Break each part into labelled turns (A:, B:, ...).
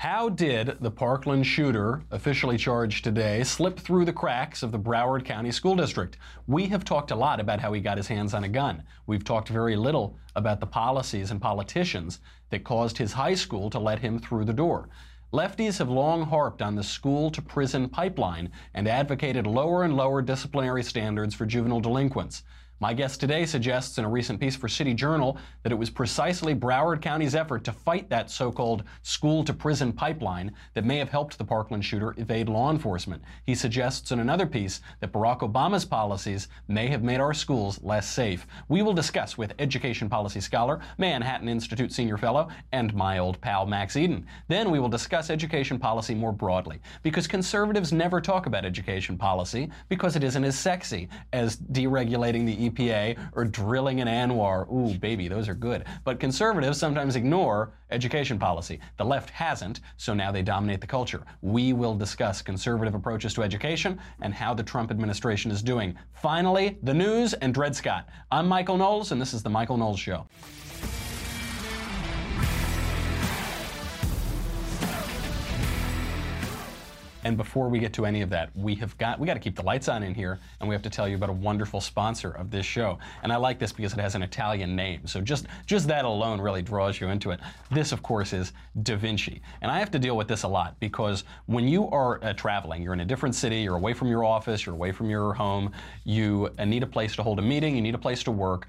A: How did the Parkland shooter, officially charged today, slip through the cracks of the Broward County School District? We have talked a lot about how he got his hands on a gun. We've talked very little about the policies and politicians that caused his high school to let him through the door. Lefties have long harped on the school to prison pipeline and advocated lower and lower disciplinary standards for juvenile delinquents. My guest today suggests in a recent piece for City Journal that it was precisely Broward County's effort to fight that so-called school to prison pipeline that may have helped the Parkland shooter evade law enforcement. He suggests in another piece that Barack Obama's policies may have made our schools less safe. We will discuss with education policy scholar, Manhattan Institute senior fellow, and my old pal Max Eden. Then we will discuss education policy more broadly because conservatives never talk about education policy because it isn't as sexy as deregulating the EPA or drilling an ANWR. Ooh, baby, those are good. But conservatives sometimes ignore education policy. The left hasn't, so now they dominate the culture. We will discuss conservative approaches to education and how the Trump administration is doing. Finally, the news and Dred Scott. I'm Michael Knowles, and this is The Michael Knowles Show. And before we get to any of that, we have got we got to keep the lights on in here, and we have to tell you about a wonderful sponsor of this show. And I like this because it has an Italian name, so just just that alone really draws you into it. This, of course, is Da Vinci, and I have to deal with this a lot because when you are uh, traveling, you're in a different city, you're away from your office, you're away from your home, you uh, need a place to hold a meeting, you need a place to work.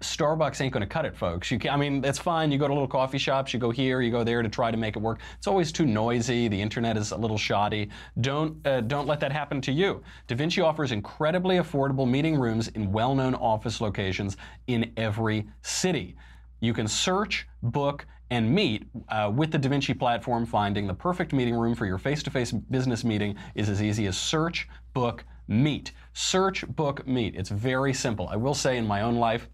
A: Starbucks ain't going to cut it, folks. You can, I mean, it's fine. You go to little coffee shops, you go here, you go there to try to make it work. It's always too noisy. The internet is a little shoddy. Don't uh, don't let that happen to you. Da Vinci offers incredibly affordable meeting rooms in well-known office locations in every city. You can search, book, and meet uh, with the Da Vinci platform. Finding the perfect meeting room for your face-to-face business meeting is as easy as search, book, meet. Search, book, meet. It's very simple. I will say in my own life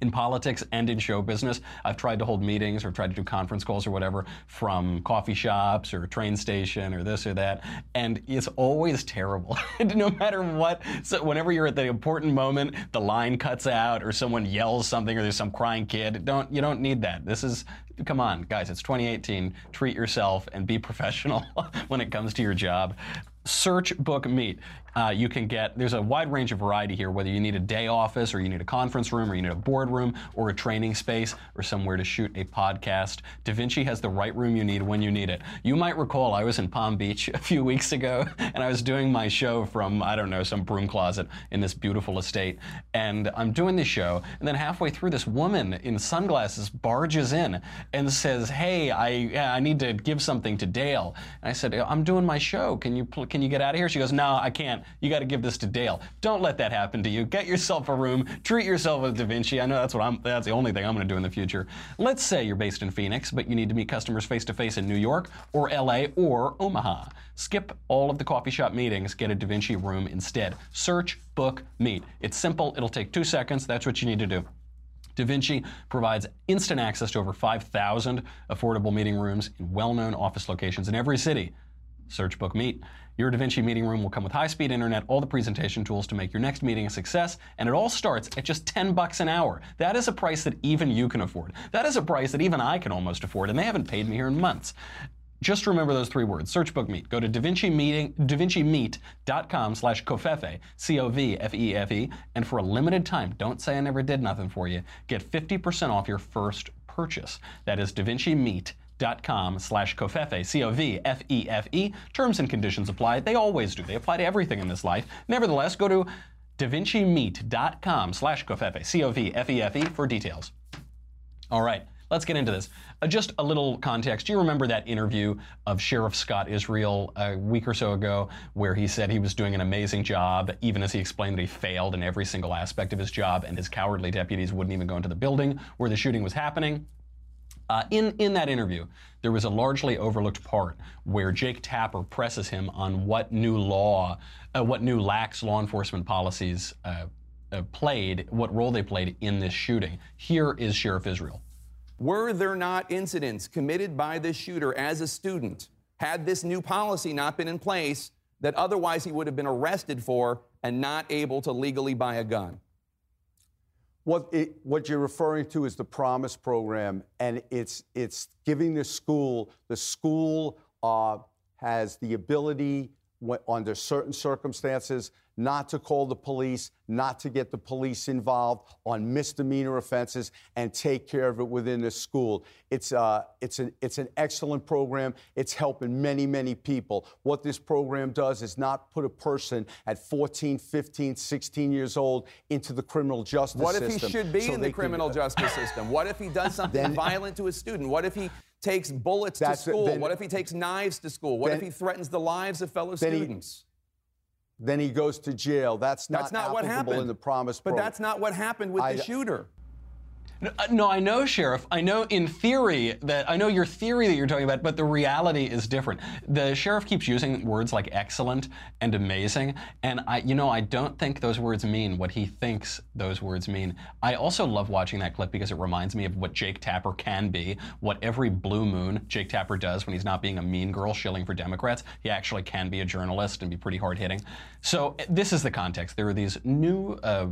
A: in politics and in show business. I've tried to hold meetings or tried to do conference calls or whatever from coffee shops or a train station or this or that, and it's always terrible. no matter what. So whenever you're at the important moment, the line cuts out or someone yells something or there's some crying kid. Don't you don't need that. This is come on, guys. It's 2018. Treat yourself and be professional when it comes to your job search book meet uh, you can get there's a wide range of variety here whether you need a day office or you need a conference room or you need a boardroom or a training space or somewhere to shoot a podcast. Da vinci has the right room you need when you need it. You might recall i was in palm beach a few weeks ago and i was doing my show from i don't know some broom closet in this beautiful estate and i'm doing the show and then halfway through this woman in sunglasses barges in and says hey i i need to give something to dale. And i said i'm doing my show. Can you pl- can you get out of here? She goes, No, I can't. You got to give this to Dale. Don't let that happen to you. Get yourself a room. Treat yourself with Da Vinci. I know that's what I'm. That's the only thing I'm going to do in the future. Let's say you're based in Phoenix, but you need to meet customers face to face in New York or L.A. or Omaha. Skip all of the coffee shop meetings. Get a Da Vinci room instead. Search, book, meet. It's simple. It'll take two seconds. That's what you need to do. Da Vinci provides instant access to over 5,000 affordable meeting rooms in well known office locations in every city. Search Book Meet. Your Da Vinci meeting room will come with high-speed internet, all the presentation tools to make your next meeting a success, and it all starts at just 10 bucks an hour. That is a price that even you can afford. That is a price that even I can almost afford, and they haven't paid me here in months. Just remember those three words, search book meet. Go to DaVinci davincimeet.com slash covfefe, C-O-V-F-E-F-E, and for a limited time, don't say I never did nothing for you, get 50% off your first purchase. That is DaVinci com slash covfefe, C-O-V-F-E-F-E. Terms and conditions apply. They always do. They apply to everything in this life. Nevertheless, go to davincimeet.com slash covfefe, C-O-V-F-E-F-E for details. All right. Let's get into this. Uh, just a little context. Do you remember that interview of Sheriff Scott Israel a week or so ago where he said he was doing an amazing job, even as he explained that he failed in every single aspect of his job and his cowardly deputies wouldn't even go into the building where the shooting was happening? Uh, in, in that interview, there was a largely overlooked part where Jake Tapper presses him on what new law, uh, what new lax law enforcement policies uh, uh, played, what role they played in this shooting. Here is Sheriff Israel.
B: Were there not incidents committed by this shooter as a student, had this new policy not been in place, that otherwise he would have been arrested for and not able to legally buy a gun?
C: What it, what you're referring to is the Promise program, and it's it's giving the school the school uh, has the ability under certain circumstances not to call the police, not to get the police involved on misdemeanor offenses, and take care of it within the school. It's, uh, it's, an, it's an excellent program. It's helping many, many people. What this program does is not put a person at 14, 15, 16 years old into the criminal justice
B: system.
C: What
B: if he should be
C: so
B: in the criminal can, justice system? What if he does something then, violent to a student? What if he takes bullets to school? Then, what if he takes knives to school? What then, if he threatens the lives of fellow students?
C: He, then he goes to jail. That's not,
B: that's not what happened
C: in the promise.
B: But that's not what happened with
C: I,
B: the shooter.
A: No, I know, Sheriff. I know in theory that I know your theory that you're talking about, but the reality is different. The sheriff keeps using words like excellent and amazing, and I, you know, I don't think those words mean what he thinks those words mean. I also love watching that clip because it reminds me of what Jake Tapper can be, what every blue moon Jake Tapper does when he's not being a mean girl shilling for Democrats. He actually can be a journalist and be pretty hard hitting. So this is the context. There are these new. Uh,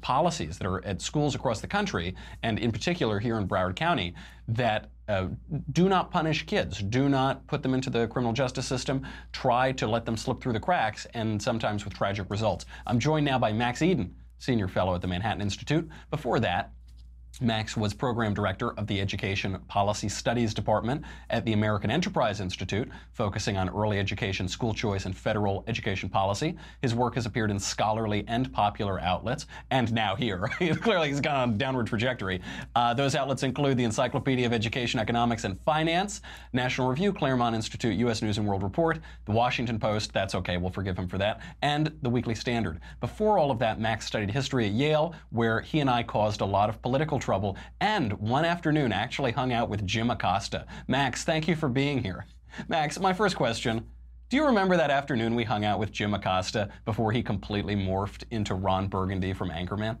A: policies that are at schools across the country, and in particular here in Broward County, that uh, do not punish kids, do not put them into the criminal justice system, try to let them slip through the cracks, and sometimes with tragic results. I'm joined now by Max Eden, Senior Fellow at the Manhattan Institute. Before that, Max was program director of the Education Policy Studies Department at the American Enterprise Institute, focusing on early education, school choice, and federal education policy. His work has appeared in scholarly and popular outlets, and now here. Clearly, he's gone on a downward trajectory. Uh, those outlets include the Encyclopedia of Education, Economics, and Finance, National Review, Claremont Institute, U.S. News and World Report, The Washington Post, that's okay, we'll forgive him for that, and The Weekly Standard. Before all of that, Max studied history at Yale, where he and I caused a lot of political trouble, and one afternoon actually hung out with Jim Acosta. Max, thank you for being here. Max, my first question. Do you remember that afternoon we hung out with Jim Acosta before he completely morphed into Ron Burgundy from Anchorman?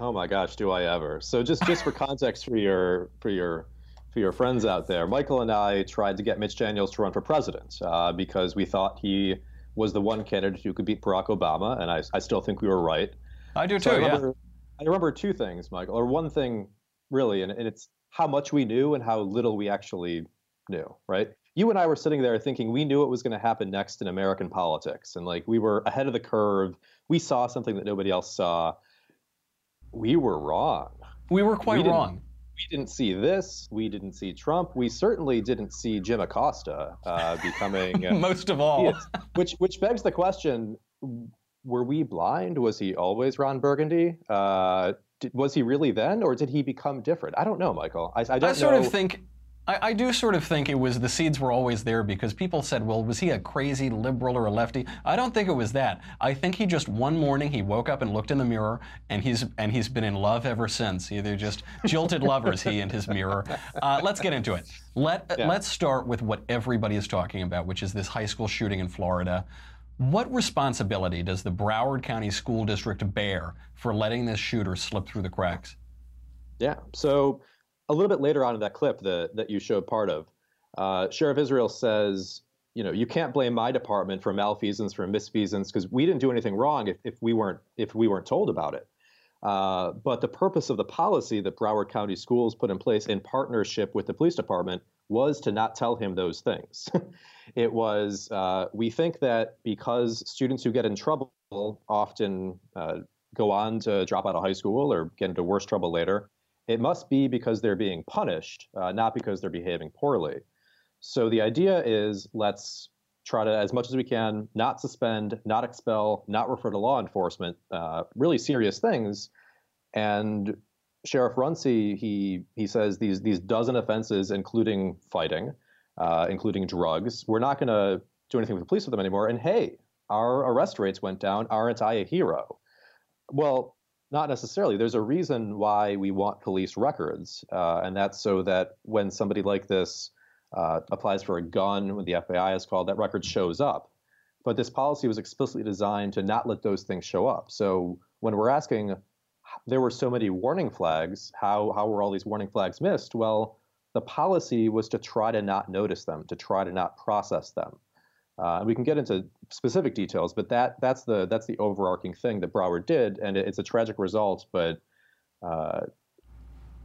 D: Oh my gosh, do I ever? So just just for context for your for your for your friends out there, Michael and I tried to get Mitch Daniels to run for president uh, because we thought he was the one candidate who could beat Barack Obama, and I, I still think we were right.
A: I do too. So I
D: remember,
A: yeah.
D: I remember two things, Michael, or one thing really, and, and it's how much we knew and how little we actually knew, right? You and I were sitting there thinking we knew what was going to happen next in American politics, and like we were ahead of the curve. We saw something that nobody else saw. We were wrong.
A: We were quite
D: we
A: wrong.
D: We didn't see this. We didn't see Trump. We certainly didn't see Jim Acosta uh, becoming
A: most of all.
D: which which begs the question: were we blind? Was he always Ron Burgundy? Uh, did, was he really then, or did he become different? I don't know, Michael. I, I don't I
A: sort
D: know.
A: of think. I, I, do sort of think it was the seeds were always there because people said, well, was he a crazy liberal or a lefty? I don't think it was that. I think he just one morning he woke up and looked in the mirror and he's and he's been in love ever since. Either just jilted lovers, he and his mirror. Uh, let's get into it. Let yeah. let's start with what everybody is talking about, which is this high school shooting in Florida. What responsibility does the Broward County School District bear for letting this shooter slip through the cracks?
D: Yeah. So a little bit later on in that clip that, that you showed part of, uh, Sheriff Israel says, you know, you can't blame my department for malfeasance, for misfeasance, because we didn't do anything wrong if, if we weren't if we weren't told about it. Uh, but the purpose of the policy that Broward County Schools put in place in partnership with the police department was to not tell him those things. it was, uh, we think that because students who get in trouble often uh, go on to drop out of high school or get into worse trouble later, it must be because they're being punished, uh, not because they're behaving poorly. So the idea is let's try to, as much as we can, not suspend, not expel, not refer to law enforcement, uh, really serious things. And Sheriff Runcie, he he says these these dozen offenses, including fighting, uh, including drugs, we're not going to do anything with the police with them anymore. And hey, our arrest rates went down. Aren't I a hero? Well, not necessarily. There's a reason why we want police records, uh, and that's so that when somebody like this uh, applies for a gun, when the FBI is called, that record shows up. But this policy was explicitly designed to not let those things show up. So when we're asking there were so many warning flags. How how were all these warning flags missed? Well, the policy was to try to not notice them, to try to not process them. Uh, we can get into specific details, but that that's the that's the overarching thing that Broward did, and it's a tragic result. But Uh,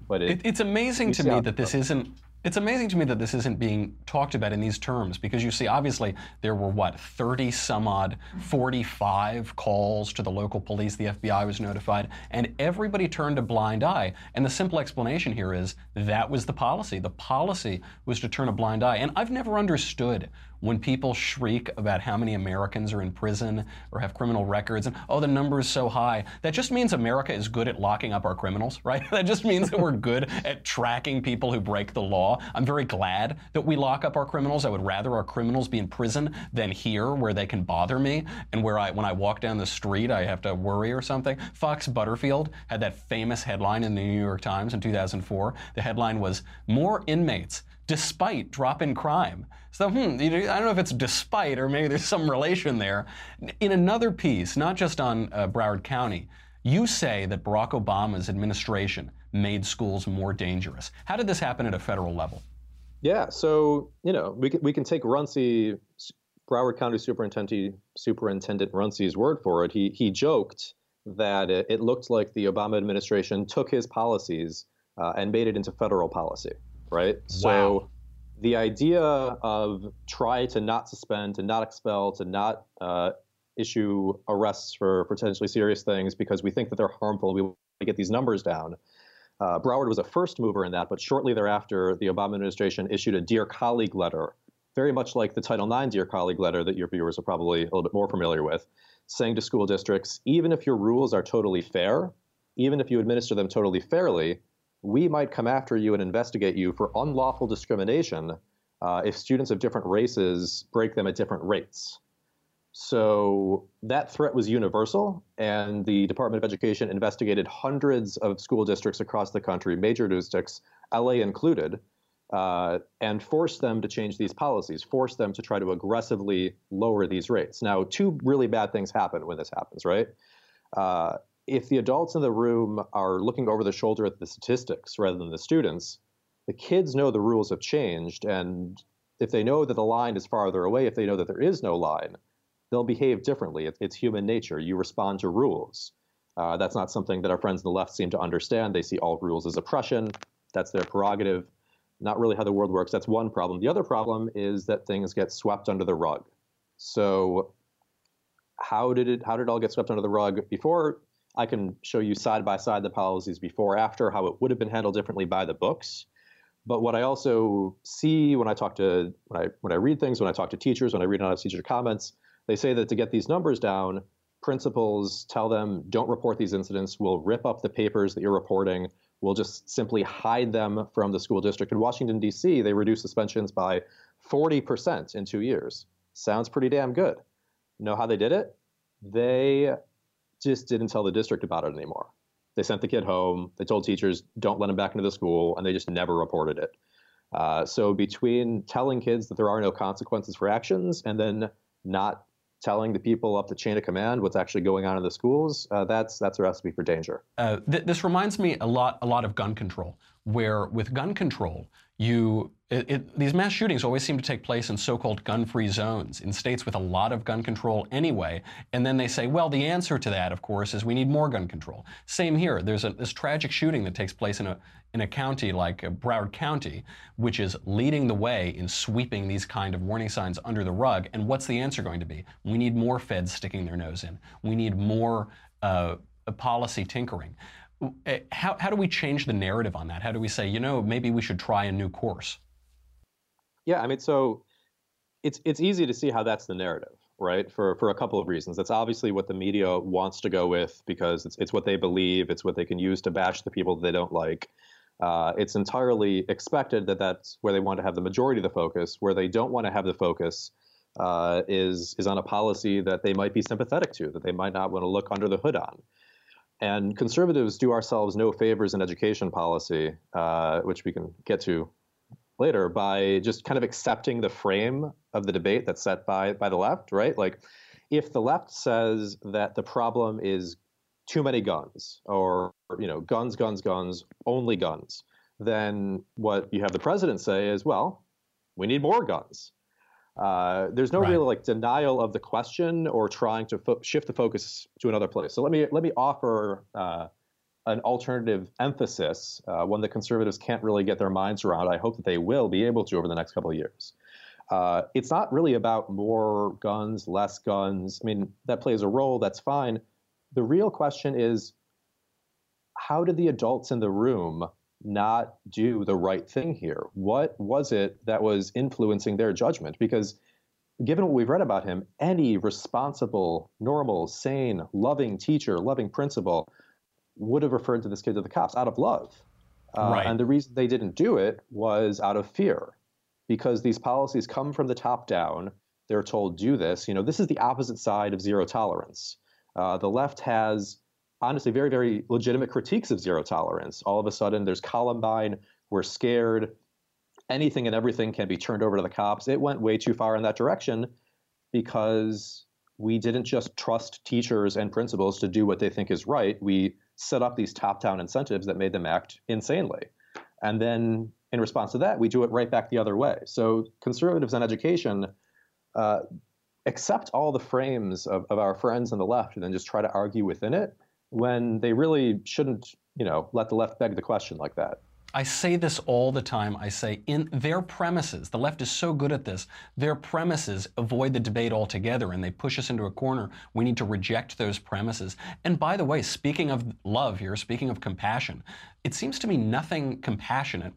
A: but it, it, it's amazing to me that this isn't it's amazing to me that this isn't being talked about in these terms because you see, obviously, there were what, 30 some odd, 45 calls to the local police. The FBI was notified, and everybody turned a blind eye. And the simple explanation here is that was the policy. The policy was to turn a blind eye. And I've never understood when people shriek about how many Americans are in prison or have criminal records and, oh, the number is so high, that just means America is good at locking up our criminals, right? that just means that we're good at tracking people who break the law. I'm very glad that we lock up our criminals. I would rather our criminals be in prison than here where they can bother me and where I, when I walk down the street, I have to worry or something. Fox Butterfield had that famous headline in the New York Times in 2004. The headline was, More inmates despite drop in crime. So, hmm, I don't know if it's despite or maybe there's some relation there. In another piece, not just on uh, Broward County, you say that Barack Obama's administration made schools more dangerous. How did this happen at a federal level?
D: Yeah, so, you know, we can, we can take Runcie, Broward County Superintendent, Superintendent Runcie's word for it. He, he joked that it, it looked like the Obama administration took his policies uh, and made it into federal policy right? Wow. So the idea of try to not suspend, to not expel, to not uh, issue arrests for potentially serious things because we think that they're harmful. We want to get these numbers down. Uh, Broward was a first mover in that, but shortly thereafter, the Obama administration issued a Dear Colleague letter, very much like the Title IX Dear Colleague letter that your viewers are probably a little bit more familiar with, saying to school districts, even if your rules are totally fair, even if you administer them totally fairly, we might come after you and investigate you for unlawful discrimination uh, if students of different races break them at different rates. So that threat was universal, and the Department of Education investigated hundreds of school districts across the country, major districts, LA included, uh, and forced them to change these policies, forced them to try to aggressively lower these rates. Now, two really bad things happen when this happens, right? Uh, if the adults in the room are looking over the shoulder at the statistics rather than the students, the kids know the rules have changed. And if they know that the line is farther away, if they know that there is no line, they'll behave differently. It's, human nature. You respond to rules. Uh, that's not something that our friends on the left seem to understand. They see all rules as oppression. That's their prerogative. Not really how the world works. That's one problem. The other problem is that things get swept under the rug. So, how did it? How did it all get swept under the rug before I can show you side by side the policies before, after, how it would have been handled differently by the books. But what I also see when I talk to when I when I read things, when I talk to teachers, when I read on teacher comments, they say that to get these numbers down, principals tell them don't report these incidents. We'll rip up the papers that you're reporting. We'll just simply hide them from the school district. In Washington D.C., they reduced suspensions by 40% in two years. Sounds pretty damn good. Know how they did it? They just didn't tell the district about it anymore. They sent the kid home. They told teachers, don't let him back into the school, and they just never reported it. Uh, so between telling kids that there are no consequences for actions and then not telling the people up the chain of command what's actually going on in the schools, uh, that's that's a recipe for danger. Uh,
A: th- this reminds me a lot a lot of gun control, where with gun control you it, it, these mass shootings always seem to take place in so-called gun-free zones in states with a lot of gun control anyway. And then they say well the answer to that of course is we need more gun control. Same here. There's a, this tragic shooting that takes place in a in a county like uh, Broward County which is leading the way in sweeping these kind of warning signs under the rug. And what's the answer going to be? We need more feds sticking their nose in. We need more uh, policy tinkering how, how do we change the narrative on that? How do we say, you know, maybe we should try a new course?
D: Yeah, I mean, so it's it's easy to see how that's the narrative, right? For for a couple of reasons. That's obviously what the media wants to go with because it's it's what they believe, it's what they can use to bash the people they don't like. Uh, it's entirely expected that that's where they want to have the majority of the focus. Where they don't want to have the focus uh, is is on a policy that they might be sympathetic to, that they might not want to look under the hood on. And conservatives do ourselves no favors in education policy, uh, which we can get to later, by just kind of accepting the frame of the debate that's set by by the left, right? Like, if the left says that the problem is too many guns, or you know, guns, guns, guns, only guns, then what you have the president say is, well, we need more guns. Uh, there's no right. real like denial of the question or trying to fo- shift the focus to another place. So let me let me offer uh, an alternative emphasis, uh, one that conservatives can't really get their minds around. I hope that they will be able to over the next couple of years. Uh, it's not really about more guns, less guns. I mean, that plays a role, that's fine. The real question is how did the adults in the room not do the right thing here? What was it that was influencing their judgment? Because given what we've read about him, any responsible, normal, sane, loving teacher, loving principal would have referred to this kid to the cops out of love. Uh, right. And the reason they didn't do it was out of fear, because these policies come from the top down. They're told, do this. You know, this is the opposite side of zero tolerance. Uh, the left has honestly very, very legitimate critiques of zero tolerance. All of a sudden, there's Columbine. We're scared. Anything and everything can be turned over to the cops. It went way too far in that direction because we didn't just trust teachers and principals to do what they think is right. We set up these top down incentives that made them act insanely. And then in response to that, we do it right back the other way. So conservatives on education uh, accept all the frames of, of our friends on the left and then just try to argue within it when they really shouldn't, you know, let the left beg the question like that.
A: I say this all the time. I say in their premises, the left is so good at this, their premises avoid the debate altogether and they push us into a corner. We need to reject those premises. And by the way, speaking of love here, speaking of compassion, it seems to me nothing compassionate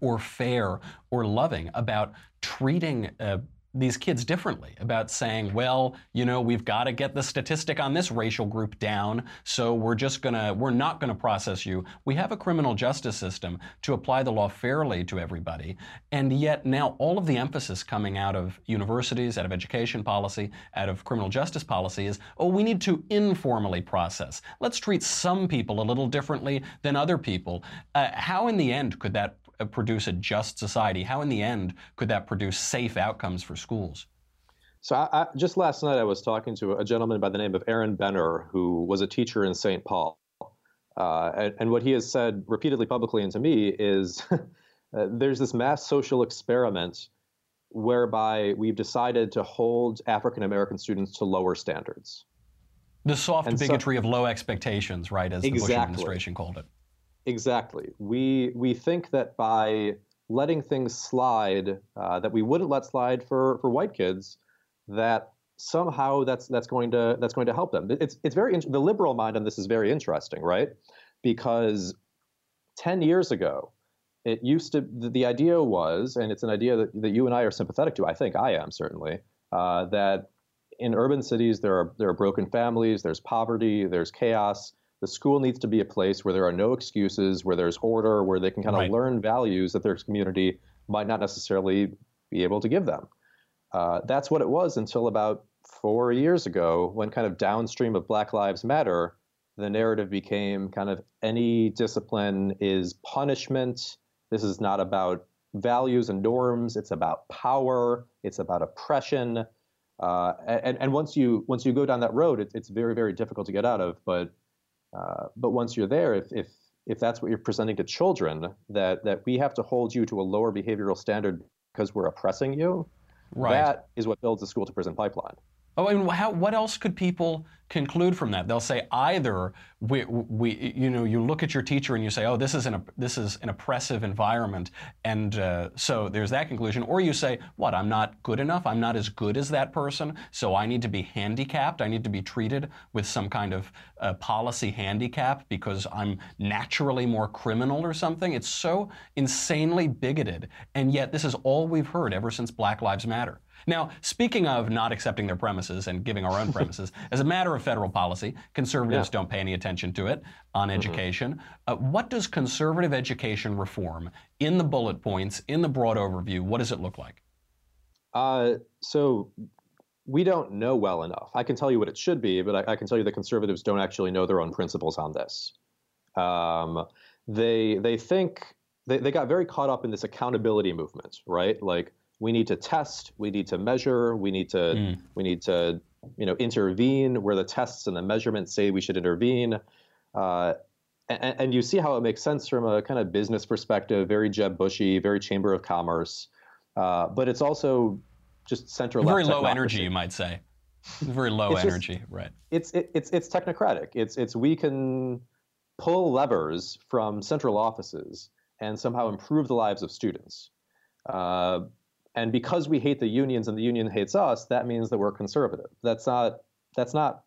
A: or fair or loving about treating uh, these kids differently about saying, well, you know, we've got to get the statistic on this racial group down, so we're just gonna, we're not gonna process you. We have a criminal justice system to apply the law fairly to everybody, and yet now all of the emphasis coming out of universities, out of education policy, out of criminal justice policy is, oh, we need to informally process. Let's treat some people a little differently than other people. Uh, how in the end could that produce a just society? How, in the end, could that produce safe outcomes for schools?
D: So, I, I, just last night, I was talking to a gentleman by the name of Aaron Benner, who was a teacher in St. Paul. Uh, and, and, what he has said repeatedly publicly and to me is uh, there's this mass social experiment whereby we've decided to hold African American students to lower standards.
A: The soft and bigotry so, of low expectations, right, as exactly. the Bush administration called it.
D: Exactly. We we think that by letting things slide uh, that we wouldn't let slide for for white kids, that somehow that's that's going to that's going to help them. It's it's very the liberal mind on this is very interesting, right? Because ten years ago, it used to the, the idea was, and it's an idea that, that you and I are sympathetic to. I think I am certainly uh, that in urban cities there are there are broken families, there's poverty, there's chaos the school needs to be a place where there are no excuses, where there's order, where they can kind of right. learn values that their community might not necessarily be able to give them. Uh, that's what it was until about four years ago, when kind of downstream of Black Lives Matter, the narrative became kind of any discipline is punishment. This is not about values and norms. It's about power. It's about oppression. Uh, and, and once you once you go down that road, it, it's very very difficult to get out of. But uh, but once you're there, if, if if that's what you're presenting to children, that that we have to hold you to a lower behavioral standard because we're oppressing you, right. that is what builds the school to prison pipeline.
A: Oh, and how, what else could people conclude from that? They'll say either we, we, you know, you look at your teacher and you say, oh, this is an this is an oppressive environment, and uh, so there's that conclusion. Or you say, what? I'm not good enough. I'm not as good as that person, so I need to be handicapped. I need to be treated with some kind of uh, policy handicap because I'm naturally more criminal or something. It's so insanely bigoted, and yet this is all we've heard ever since Black Lives Matter. Now, speaking of not accepting their premises and giving our own premises, as a matter of federal policy, conservatives yeah. don't pay any attention to it on mm-hmm. education. Uh, what does conservative education reform in the bullet points, in the broad overview, what does it look like?
D: Uh, so we don't know well enough. I can tell you what it should be, but I, I can tell you the conservatives don't actually know their own principles on this. Um, they they think they, they got very caught up in this accountability movement, right? Like we need to test, we need to measure, we need to mm. we need to you know intervene where the tests and the measurements say we should intervene. Uh, and, and, you see how it makes sense from a kind of business perspective, very Jeb Bushy, very Chamber of Commerce. Uh, but it's also just central.
A: Very low energy, you might say. Very low energy,
D: just,
A: right?
D: It's it, it's it's technocratic. It's it's we can pull levers from central offices and somehow improve the lives of students. Uh, and because we hate the unions and the union hates us, that means that we're conservative. That's not. That's not.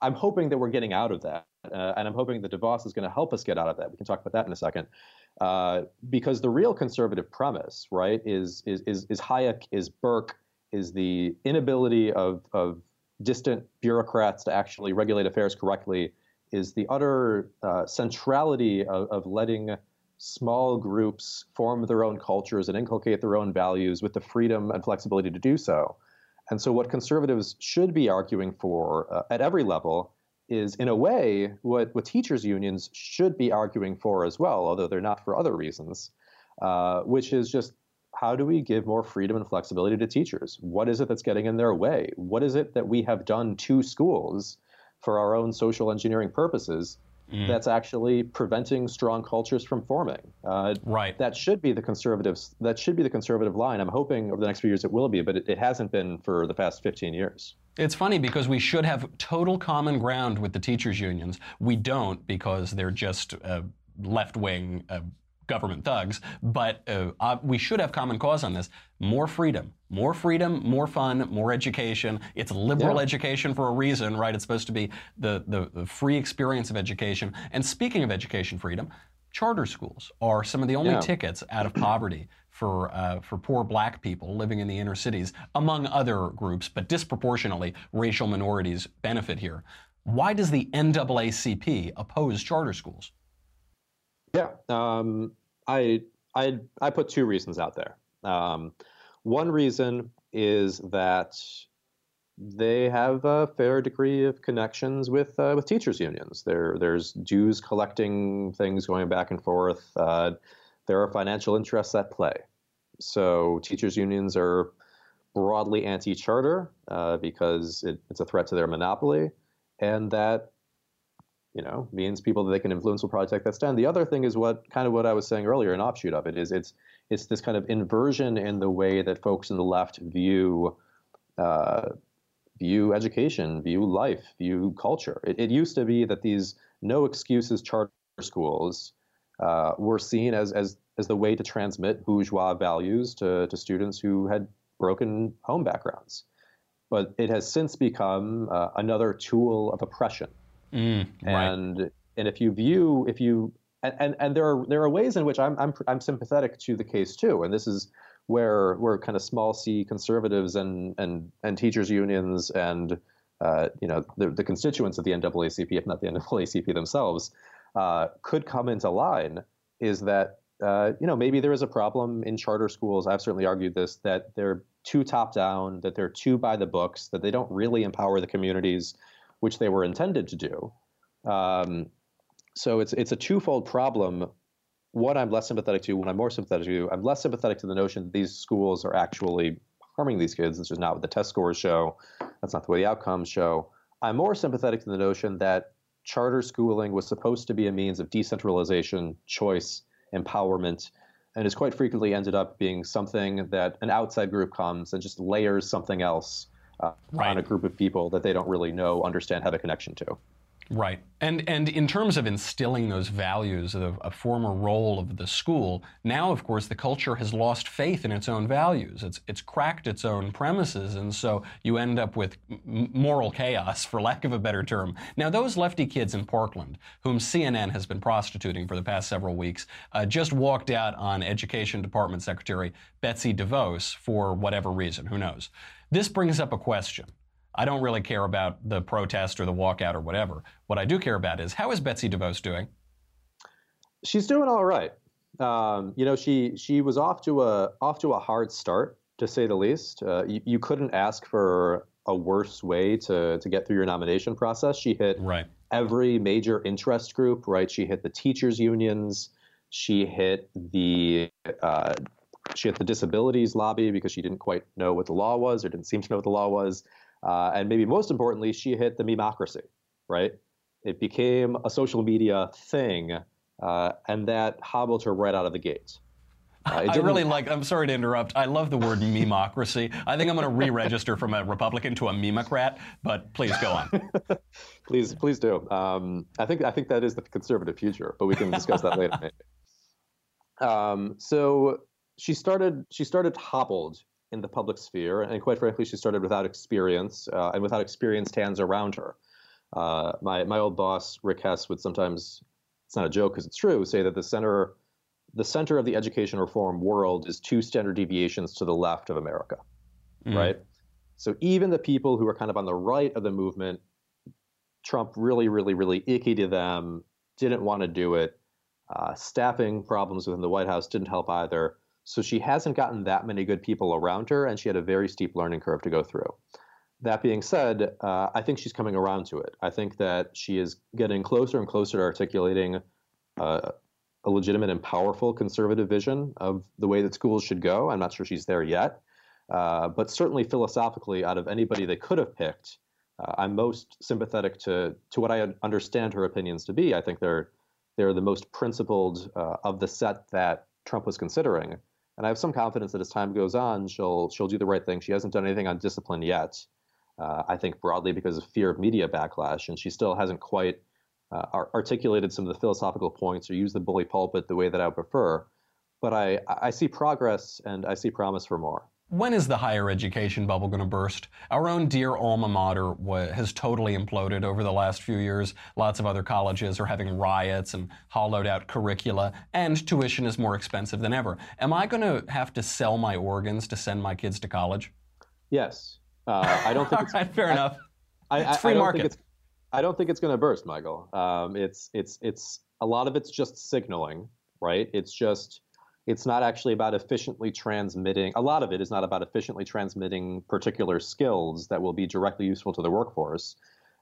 D: I'm hoping that we're getting out of that, uh, and I'm hoping that DeVos is going to help us get out of that. We can talk about that in a second, uh, because the real conservative premise, right, is is is, is Hayek, is Burke, is the inability of of distant bureaucrats to actually regulate affairs correctly, is the utter uh, centrality of, of letting small groups form their own cultures and inculcate their own values with the freedom and flexibility to do so. And so, what conservatives should be arguing for uh, at every level is, in a way, what, what teachers' unions should be arguing for as well, although they're not for other reasons, uh, which is just how do we give more freedom and flexibility to teachers? What is it that's getting in their way? What is it that we have done to schools for our own social engineering purposes mm. that's actually preventing strong cultures from forming.
A: Uh, right.
D: That should be the conservatives. That should be the conservative line. I'm hoping over the next few years it will be, but it, it hasn't been for the past 15 years.
A: It's funny because we should have total common ground with the teachers' unions. We don't because they're just uh, left wing. Uh, government thugs, but uh, uh, we should have common cause on this. More freedom, more freedom, more fun, more education. It's liberal yeah. education for a reason, right? It's supposed to be the, the, the, free experience of education. And speaking of education freedom, charter schools are some of the only yeah. tickets out of poverty for uh, for poor black people living in the inner cities, among other groups, but disproportionately racial minorities benefit here. Why does the NAACP oppose charter schools?
D: Yeah, um, I I I put two reasons out there. Um, one reason is that they have a fair degree of connections with uh, with teachers unions. There there's dues collecting things going back and forth. Uh, there are financial interests at play. So teachers unions are broadly anti-charter uh, because it, it's a threat to their monopoly, and that you know means people that they can influence will probably take that stand. The other thing is what kind of what I was saying earlier, an offshoot of it is it's it's this kind of inversion in the way that folks in the left view uh, view education, view life, view culture. It, it, used to be that these no excuses charter schools uh, were seen as as as the way to transmit bourgeois values to to students who had broken home backgrounds. But it has since become uh, another tool of oppression
A: Mm,
D: right. And and if you view if you and, and, and there are there are ways in which I'm, I'm I'm sympathetic to the case too, and this is where where kind of small c conservatives and and and teachers unions and uh, you know the, the constituents of the NAACP, if not the NAACP themselves, uh, could come into line. Is that uh, you know maybe there is a problem in charter schools. I've certainly argued this that they're too top down, that they're too by the books, that they don't really empower the communities which they were intended to do. Um, so it's it's a twofold problem. One I'm less sympathetic to. One I'm more sympathetic to. I'm less sympathetic to the notion that these schools are actually harming these kids. This is not what the test scores show. That's not the way the outcomes show. I'm more sympathetic to the notion that charter schooling was supposed to be a means of decentralization, choice, empowerment, and has quite frequently ended up being something that an outside group comes and just layers something else uh, right. on a group of people that they don't really know, understand, have a connection to.
A: Right. And and in terms of instilling those values, a, a, former role of the school, now of course the culture has lost faith in its own values. It's it's cracked its own premises, and so you end up with m- moral chaos, for lack of a better term. Now those lefty kids in Parkland, whom CNN has been prostituting for the past several weeks, uh, just walked out on Education Department Secretary Betsy DeVos for whatever reason. Who knows? This brings up a question. I don't really care about the protest or the walkout or whatever. What I do care about is how is Betsy DeVos doing?
D: She's doing all right. Um, you know, she she was off to a off to a hard start, to say the least. Uh, you, you couldn't ask for a worse way to to get through your nomination process. She hit
A: right.
D: every major interest group. Right. She hit the teachers unions. She hit the uh, she hit the disabilities lobby because she didn't quite know what the law was or didn't seem to know what the law was. Uh, and maybe most importantly, she hit the memocracy, right? It became a social media thing, uh, and that hobbled her right out of the gates.
A: Uh, I really like. I'm sorry to interrupt. I love the word memocracy. I think I'm going to re-register from a Republican to a memocrat. But please go on.
D: please, please do. Um, I think I think that is the conservative future, but we can discuss that later. Maybe. Um, so she started. She started hobbled in the public sphere, and quite frankly, she started without experience uh, and without experienced hands around her. Uh, my my old boss Rick Hess would sometimes, it's not a joke because it's true, say that the center the center of the education reform world is two standard deviations to the left of America, mm. right? So even the people who are kind of on the right of the movement, Trump really, really, really icky to them, didn't want to do it. Uh, staffing problems within the White House didn't help either. So she hasn't gotten that many good people around her, and she had a very steep learning curve to go through. That being said, uh, I think she's coming around to it. I think that she is getting closer and closer to articulating uh, a legitimate and powerful conservative vision of the way that schools should go. I'm not sure she's there yet, uh, but certainly philosophically, out of anybody they could have picked, uh, I'm most sympathetic to to what I understand her opinions to be. I think they're they're the most principled uh, of the set that Trump was considering, and I have some confidence that as time goes on, she'll she'll do the right thing. She hasn't done anything on discipline yet. Uh, I think broadly because of fear of media backlash, and she still hasn't quite uh, articulated some of the philosophical points or used the bully pulpit the way that I would prefer. But I, I see progress and I see promise for more.
A: When is the higher education bubble going to burst? Our own dear alma mater has totally imploded over the last few years. Lots of other colleges are having riots and hollowed out curricula, and tuition is more expensive than ever. Am I going to have to sell my organs to send my kids to college?
D: Yes. Uh, I don't think it's
A: right, fair
D: I,
A: enough.
D: I,
A: it's free
D: I
A: market.
D: I don't think it's going to burst, Michael. Um, it's it's it's a lot of it's just signaling, right? It's just it's not actually about efficiently transmitting. A lot of it is not about efficiently transmitting particular skills that will be directly useful to the workforce.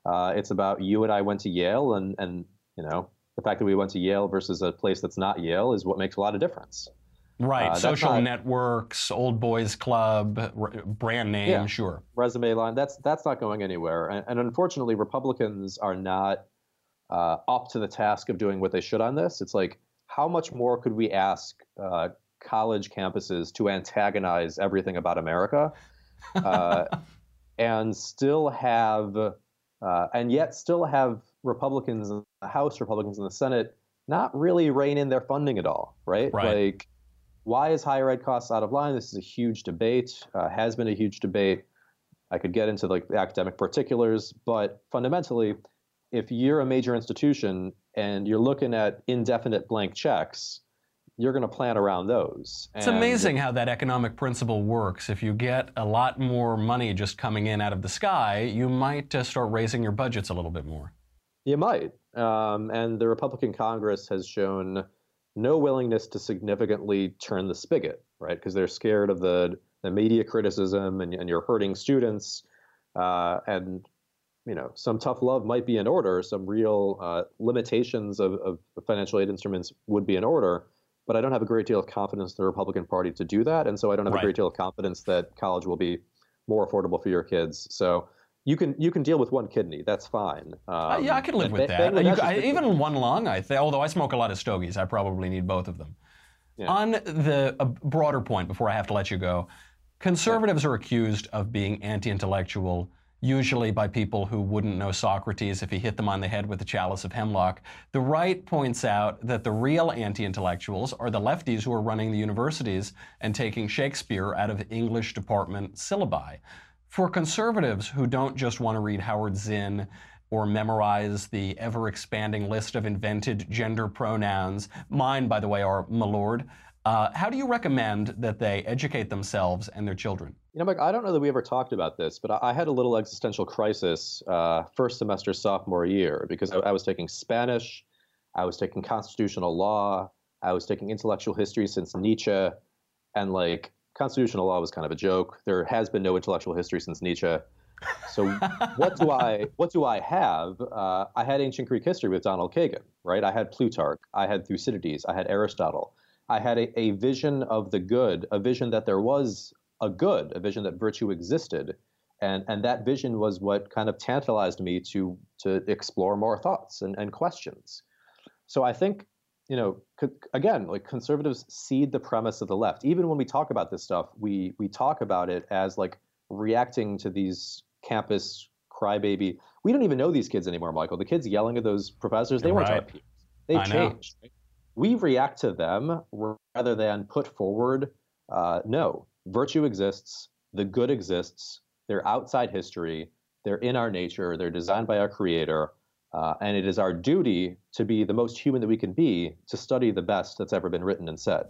D: Uh, it's about you and I went to Yale, and and you know the fact that we went to Yale versus a place that's not Yale is what makes a lot of difference.
A: Right, uh, social not, networks, old boys club, r- brand name,
D: yeah,
A: sure.
D: Resume line. That's that's not going anywhere, and, and unfortunately, Republicans are not uh, up to the task of doing what they should on this. It's like, how much more could we ask uh, college campuses to antagonize everything about America, uh, and still have, uh, and yet still have Republicans in the House, Republicans in the Senate, not really rein in their funding at all, right?
A: Right.
D: Like why is higher ed costs out of line? This is a huge debate, uh, has been a huge debate. I could get into like the academic particulars, but fundamentally, if you're a major institution and you're looking at indefinite blank checks, you're going to plan around those.
A: It's and amazing how that economic principle works. If you get a lot more money just coming in out of the sky, you might uh, start raising your budgets a little bit more.
D: You might. Um, and the Republican Congress has shown no willingness to significantly turn the spigot, right? Because they're scared of the, the media criticism and, and you're hurting students. Uh, and, you know, some tough love might be in order. Some real uh, limitations of, of financial aid instruments would be in order. But I don't have a great deal of confidence in the Republican Party to do that. And so I don't have right. a great deal of confidence that college will be more affordable for your kids. So you can you can deal with one kidney. That's fine.
A: Um, uh, yeah, I can live with that. You, I, even one lung. I think. Although I smoke a lot of stogies, I probably need both of them. Yeah. On the broader point, before I have to let you go, conservatives yeah. are accused of being anti-intellectual, usually by people who wouldn't know Socrates if he hit them on the head with a chalice of hemlock. The right points out that the real anti-intellectuals are the lefties who are running the universities and taking Shakespeare out of English department syllabi. For conservatives who don't just want to read Howard Zinn or memorize the ever expanding list of invented gender pronouns, mine, by the way, are my lord, uh, how do you recommend that they educate themselves and their children?
D: You know, Mike, I don't know that we ever talked about this, but I had a little existential crisis uh, first semester sophomore year because I, I was taking Spanish, I was taking constitutional law, I was taking intellectual history since Nietzsche, and like constitutional law was kind of a joke. There has been no intellectual history since Nietzsche. So what do I what do I have? Uh, I had ancient Greek history with Donald Kagan, right? I had Plutarch, I had Thucydides, I had Aristotle. I had a, a vision of the good, a vision that there was a good, a vision that virtue existed, and and that vision was what kind of tantalized me to to explore more thoughts and, and questions. So I think you know, again, like conservatives cede the premise of the left. Even when we talk about this stuff, we we talk about it as like reacting to these campus crybaby. We don't even know these kids anymore, Michael. The kids yelling at those professors, they
A: You're
D: weren't
A: right.
D: our peers. They've changed. Right? We react to them rather than put forward, uh, no, virtue exists, the good exists, they're outside history, they're in our nature, they're designed by our creator, uh, and it is our duty to be the most human that we can be to study the best that's ever been written and said.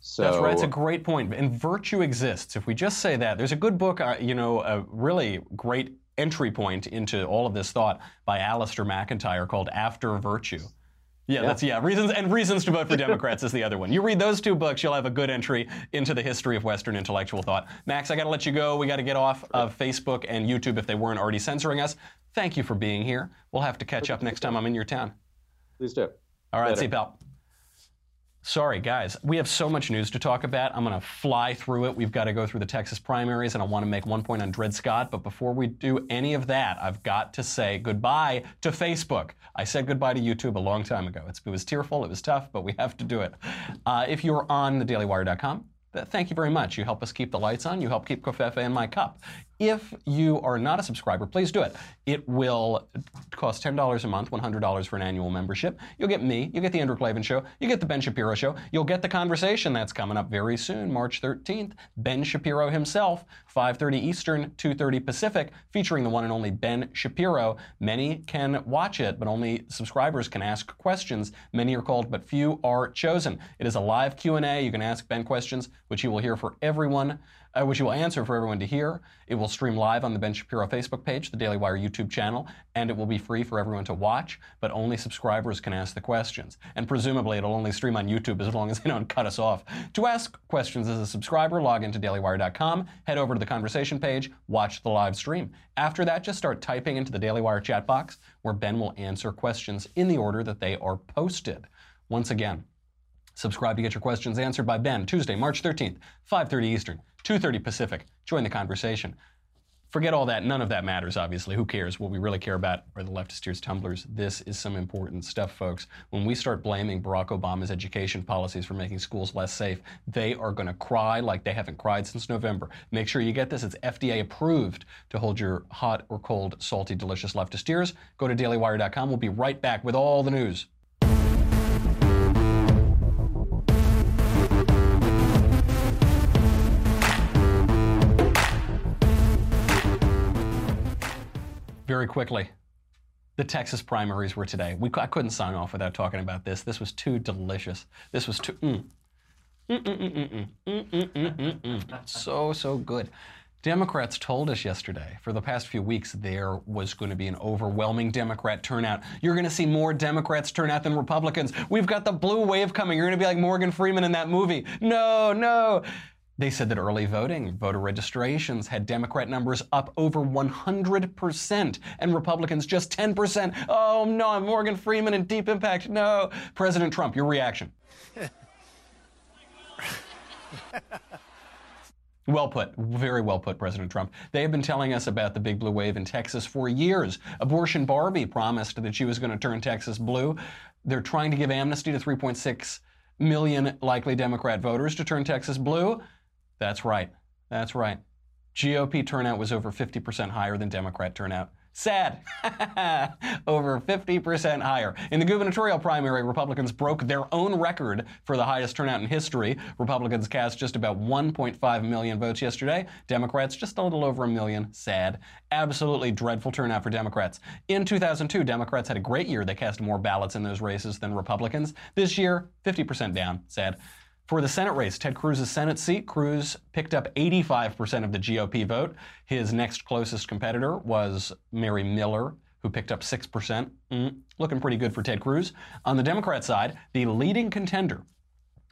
D: So
A: That's right. It's a great point. And virtue exists. If we just say that, there's a good book, uh, you know, a really great entry point into all of this thought by Alasdair MacIntyre called After Virtue. Yeah, that's yeah. Reasons and reasons to vote for Democrats is the other one. You read those two books, you'll have a good entry into the history of Western intellectual thought. Max, I got to let you go. We got to get off of Facebook and YouTube if they weren't already censoring us. Thank you for being here. We'll have to catch up next time I'm in your town.
D: Please do.
A: All right,
D: Later.
A: see you, pal. Sorry, guys. We have so much news to talk about. I'm going to fly through it. We've got to go through the Texas primaries, and I want to make one point on Dred Scott. But before we do any of that, I've got to say goodbye to Facebook. I said goodbye to YouTube a long time ago. It's, it was tearful, it was tough, but we have to do it. Uh, if you're on thedailywire.com, th- thank you very much. You help us keep the lights on. You help keep Covfefe in my cup. If you are not a subscriber, please do it. It will cost $10 a month, $100 for an annual membership. You'll get me, you'll get the Andrew Klavan Show, you get the Ben Shapiro Show, you'll get the conversation that's coming up very soon, March 13th. Ben Shapiro himself, 5:30 Eastern, 2:30 Pacific, featuring the one and only Ben Shapiro. Many can watch it, but only subscribers can ask questions. Many are called, but few are chosen. It is a live Q&A. You can ask Ben questions, which he will hear for everyone uh, which you will answer for everyone to hear. It will stream live on the Ben Shapiro Facebook page, the Daily Wire YouTube channel, and it will be free for everyone to watch, but only subscribers can ask the questions. And presumably it'll only stream on YouTube as long as they don't cut us off. To ask questions as a subscriber, log into dailywire.com, head over to the conversation page, watch the live stream. After that, just start typing into the Daily Wire chat box where Ben will answer questions in the order that they are posted. Once again, Subscribe to get your questions answered by Ben Tuesday, March 13th, 5:30 Eastern, 2:30 Pacific. Join the conversation. Forget all that. None of that matters, obviously. Who cares? What we really care about are the leftist tears tumblers. This is some important stuff, folks. When we start blaming Barack Obama's education policies for making schools less safe, they are going to cry like they haven't cried since November. Make sure you get this. It's FDA approved to hold your hot or cold, salty, delicious leftist tears. Go to dailywire.com. We'll be right back with all the news. very quickly. The Texas primaries were today. We, I couldn't sign off without talking about this. This was too delicious. This was too. Mm. So, so good. Democrats told us yesterday, for the past few weeks, there was going to be an overwhelming Democrat turnout. You're going to see more Democrats turn out than Republicans. We've got the blue wave coming. You're going to be like Morgan Freeman in that movie. No, no. They said that early voting, voter registrations had Democrat numbers up over 100% and Republicans just 10%. Oh no, I'm Morgan Freeman and Deep Impact. No. President Trump, your reaction. Well put. Very well put, President Trump. They have been telling us about the big blue wave in Texas for years. Abortion Barbie promised that she was going to turn Texas blue. They're trying to give amnesty to 3.6 million likely Democrat voters to turn Texas blue. That's right. That's right. GOP turnout was over 50% higher than Democrat turnout. Sad. Over 50% higher. In the gubernatorial primary, Republicans broke their own record for the highest turnout in history. Republicans cast just about 1.5 million votes yesterday. Democrats just a little over a million. Sad. Absolutely dreadful turnout for Democrats. In 2002, Democrats had a great year. They cast more ballots in those races than Republicans. This year, 50% down. Sad. For the Senate race, Ted Cruz's Senate seat, Cruz picked up 85% of the GOP vote. His next closest competitor was Mary Miller, who picked up 6%. Mm, looking pretty good for Ted Cruz. On the Democrat side, the leading contender,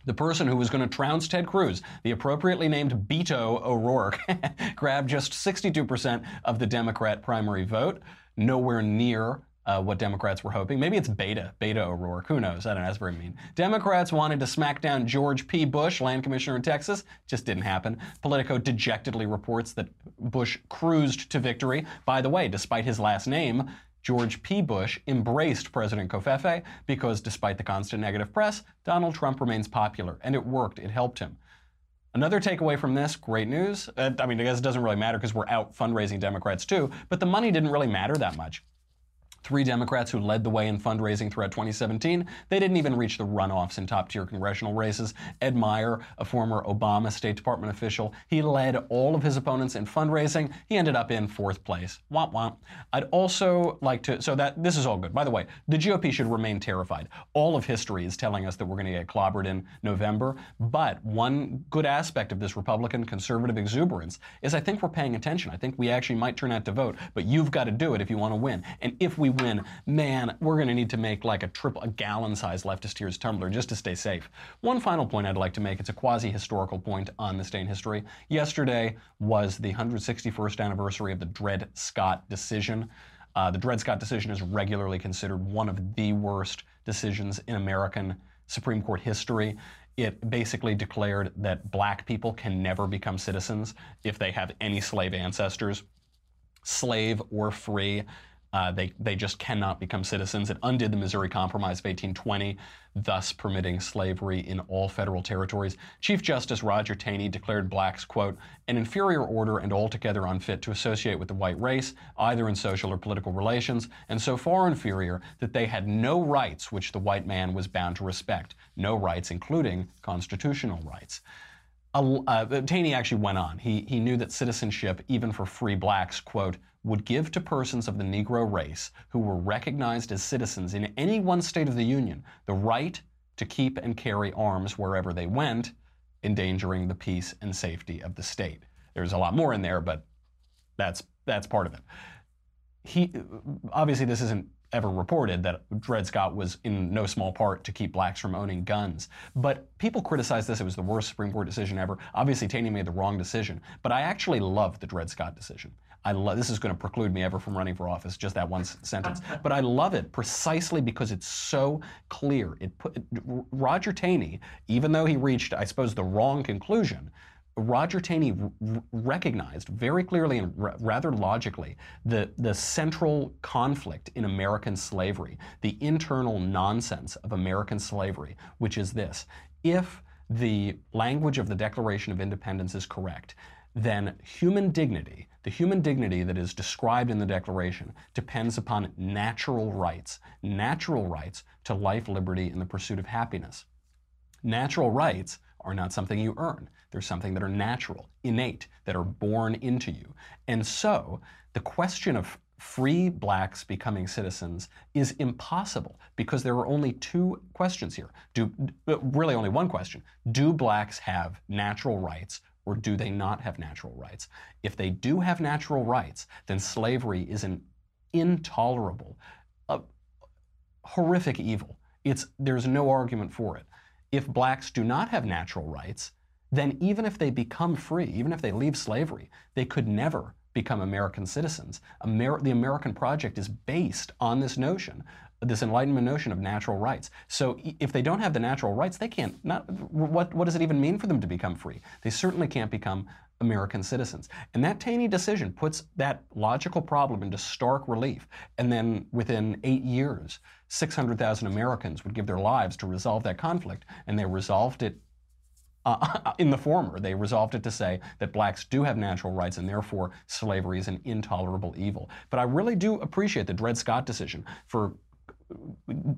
A: the person who was going to trounce Ted Cruz, the appropriately named Beto O'Rourke, grabbed just 62% of the Democrat primary vote, nowhere near uh, what Democrats were hoping. Maybe it's Beta, Beta O'Rourke. Who knows? I don't know. That's very mean. Democrats wanted to smack down George P. Bush, land commissioner in Texas. Just didn't happen. Politico dejectedly reports that Bush cruised to victory. By the way, despite his last name, George P. Bush embraced President Covfefe because, despite the constant negative press, Donald Trump remains popular, and it worked. It helped him. Another takeaway from this, great news. Uh, I mean, I guess it doesn't really matter because we're out fundraising Democrats too, but the money didn't really matter that much three Democrats who led the way in fundraising throughout 2017. They didn't even reach the runoffs in top tier congressional races. Ed Meier, a former Obama State Department official, he led all of his opponents in fundraising. He ended up in fourth place. Womp womp. I'd also like to, so that this is all good. By the way, the GOP should remain terrified. All of history is telling us that we're going to get clobbered in November. But one good aspect of this Republican conservative exuberance is I think we're paying attention. I think we actually might turn out to vote, but you've got to do it if you want to win. And if we win, man, we're going to need to make like a triple, a gallon-sized leftist tears tumbler just to stay safe. One final point I'd like to make, it's a quasi-historical point on this day in history. Yesterday was the 161st anniversary of the Dred Scott decision. Uh, the Dred Scott decision is regularly considered one of the worst decisions in American Supreme Court history. It basically declared that black people can never become citizens if they have any slave ancestors, slave or free. Uh, they, they just cannot become citizens. It undid the Missouri Compromise of 1820, thus permitting slavery in all federal territories. Chief Justice Roger Taney declared blacks, quote, an inferior order and altogether unfit to associate with the white race, either in social or political relations, and so far inferior that they had no rights which the white man was bound to respect, no rights including constitutional rights. Uh, Taney actually went on. He, he knew that citizenship, even for free blacks, quote, would give to persons of the Negro race who were recognized as citizens in any one state of the Union the right to keep and carry arms wherever they went, endangering the peace and safety of the state. There's a lot more in there, but that's that's part of it. He obviously this isn't ever reported that Dred Scott was in no small part to keep blacks from owning guns. But people criticize this. It was the worst Supreme Court decision ever. Obviously, Taney made the wrong decision. But I actually love the Dred Scott decision. I love this is going to preclude me ever from running for office. Just that one sentence, but I love it precisely because it's so clear. It put Roger Taney, even though he reached, I suppose, the wrong conclusion. Roger Taney r- recognized very clearly and r- rather logically the, the central conflict in American slavery, the internal nonsense of American slavery, which is this. If the language of the Declaration of Independence is correct, then human dignity, the human dignity that is described in the Declaration, depends upon natural rights, natural rights to life, liberty, and the pursuit of happiness. Natural rights are not something you earn. They're something that are natural, innate, that are born into you. And so the question of free blacks becoming citizens is impossible because there are only two questions here. Do uh, really only one question. Do blacks have natural rights or do they not have natural rights? If they do have natural rights, then slavery is an intolerable, uh, horrific evil. It's, there's no argument for it. If blacks do not have natural rights, then even if they become free, even if they leave slavery, they could never become American citizens. Amer- the American project is based on this notion this Enlightenment notion of natural rights. So if they don't have the natural rights, they can't. Not what what does it even mean for them to become free? They certainly can't become American citizens. And that Taney decision puts that logical problem into stark relief. And then within eight years, 600,000 Americans would give their lives to resolve that conflict, and they resolved it uh, in the former, they resolved it to say that blacks do have natural rights and therefore slavery is an intolerable evil. But I really do appreciate the Dred Scott decision for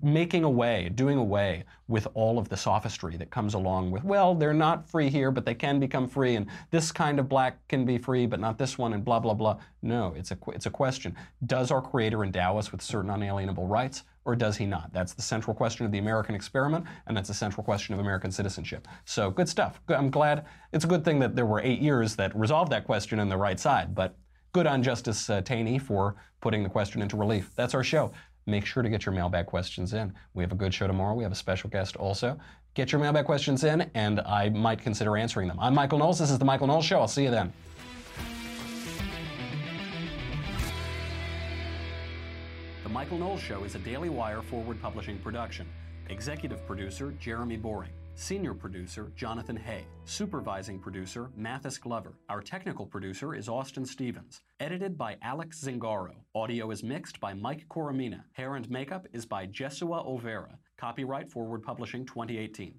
A: making away, doing away with all of the sophistry that comes along with, well, they're not free here, but they can become free, and this kind of black can be free, but not this one, and blah, blah, blah. No, it's a, it's a question. Does our Creator endow us with certain unalienable rights, or does he not? That's the central question of the American experiment, and that's the central question of American citizenship. So, good stuff. I'm glad. It's a good thing that there were eight years that resolved that question on the right side, but good on Justice uh, Taney for putting the question into relief. That's our show make sure to get your mailbag questions in. We have a good show tomorrow. We have a special guest also. Get your mailbag questions in, and I might consider answering them. I'm Michael Knowles. This is The Michael Knowles Show. I'll see you then. The Michael Knowles Show is a Daily Wire forward publishing production. Executive producer Jeremy Boring. Senior producer, Jonathan Hay. Supervising producer, Mathis Glover. Our technical producer is Austin Stevens. Edited by Alex Zingaro. Audio is mixed by Mike Coromina. Hair and makeup is by Jesua Overa. Copyright Forward Publishing 2018.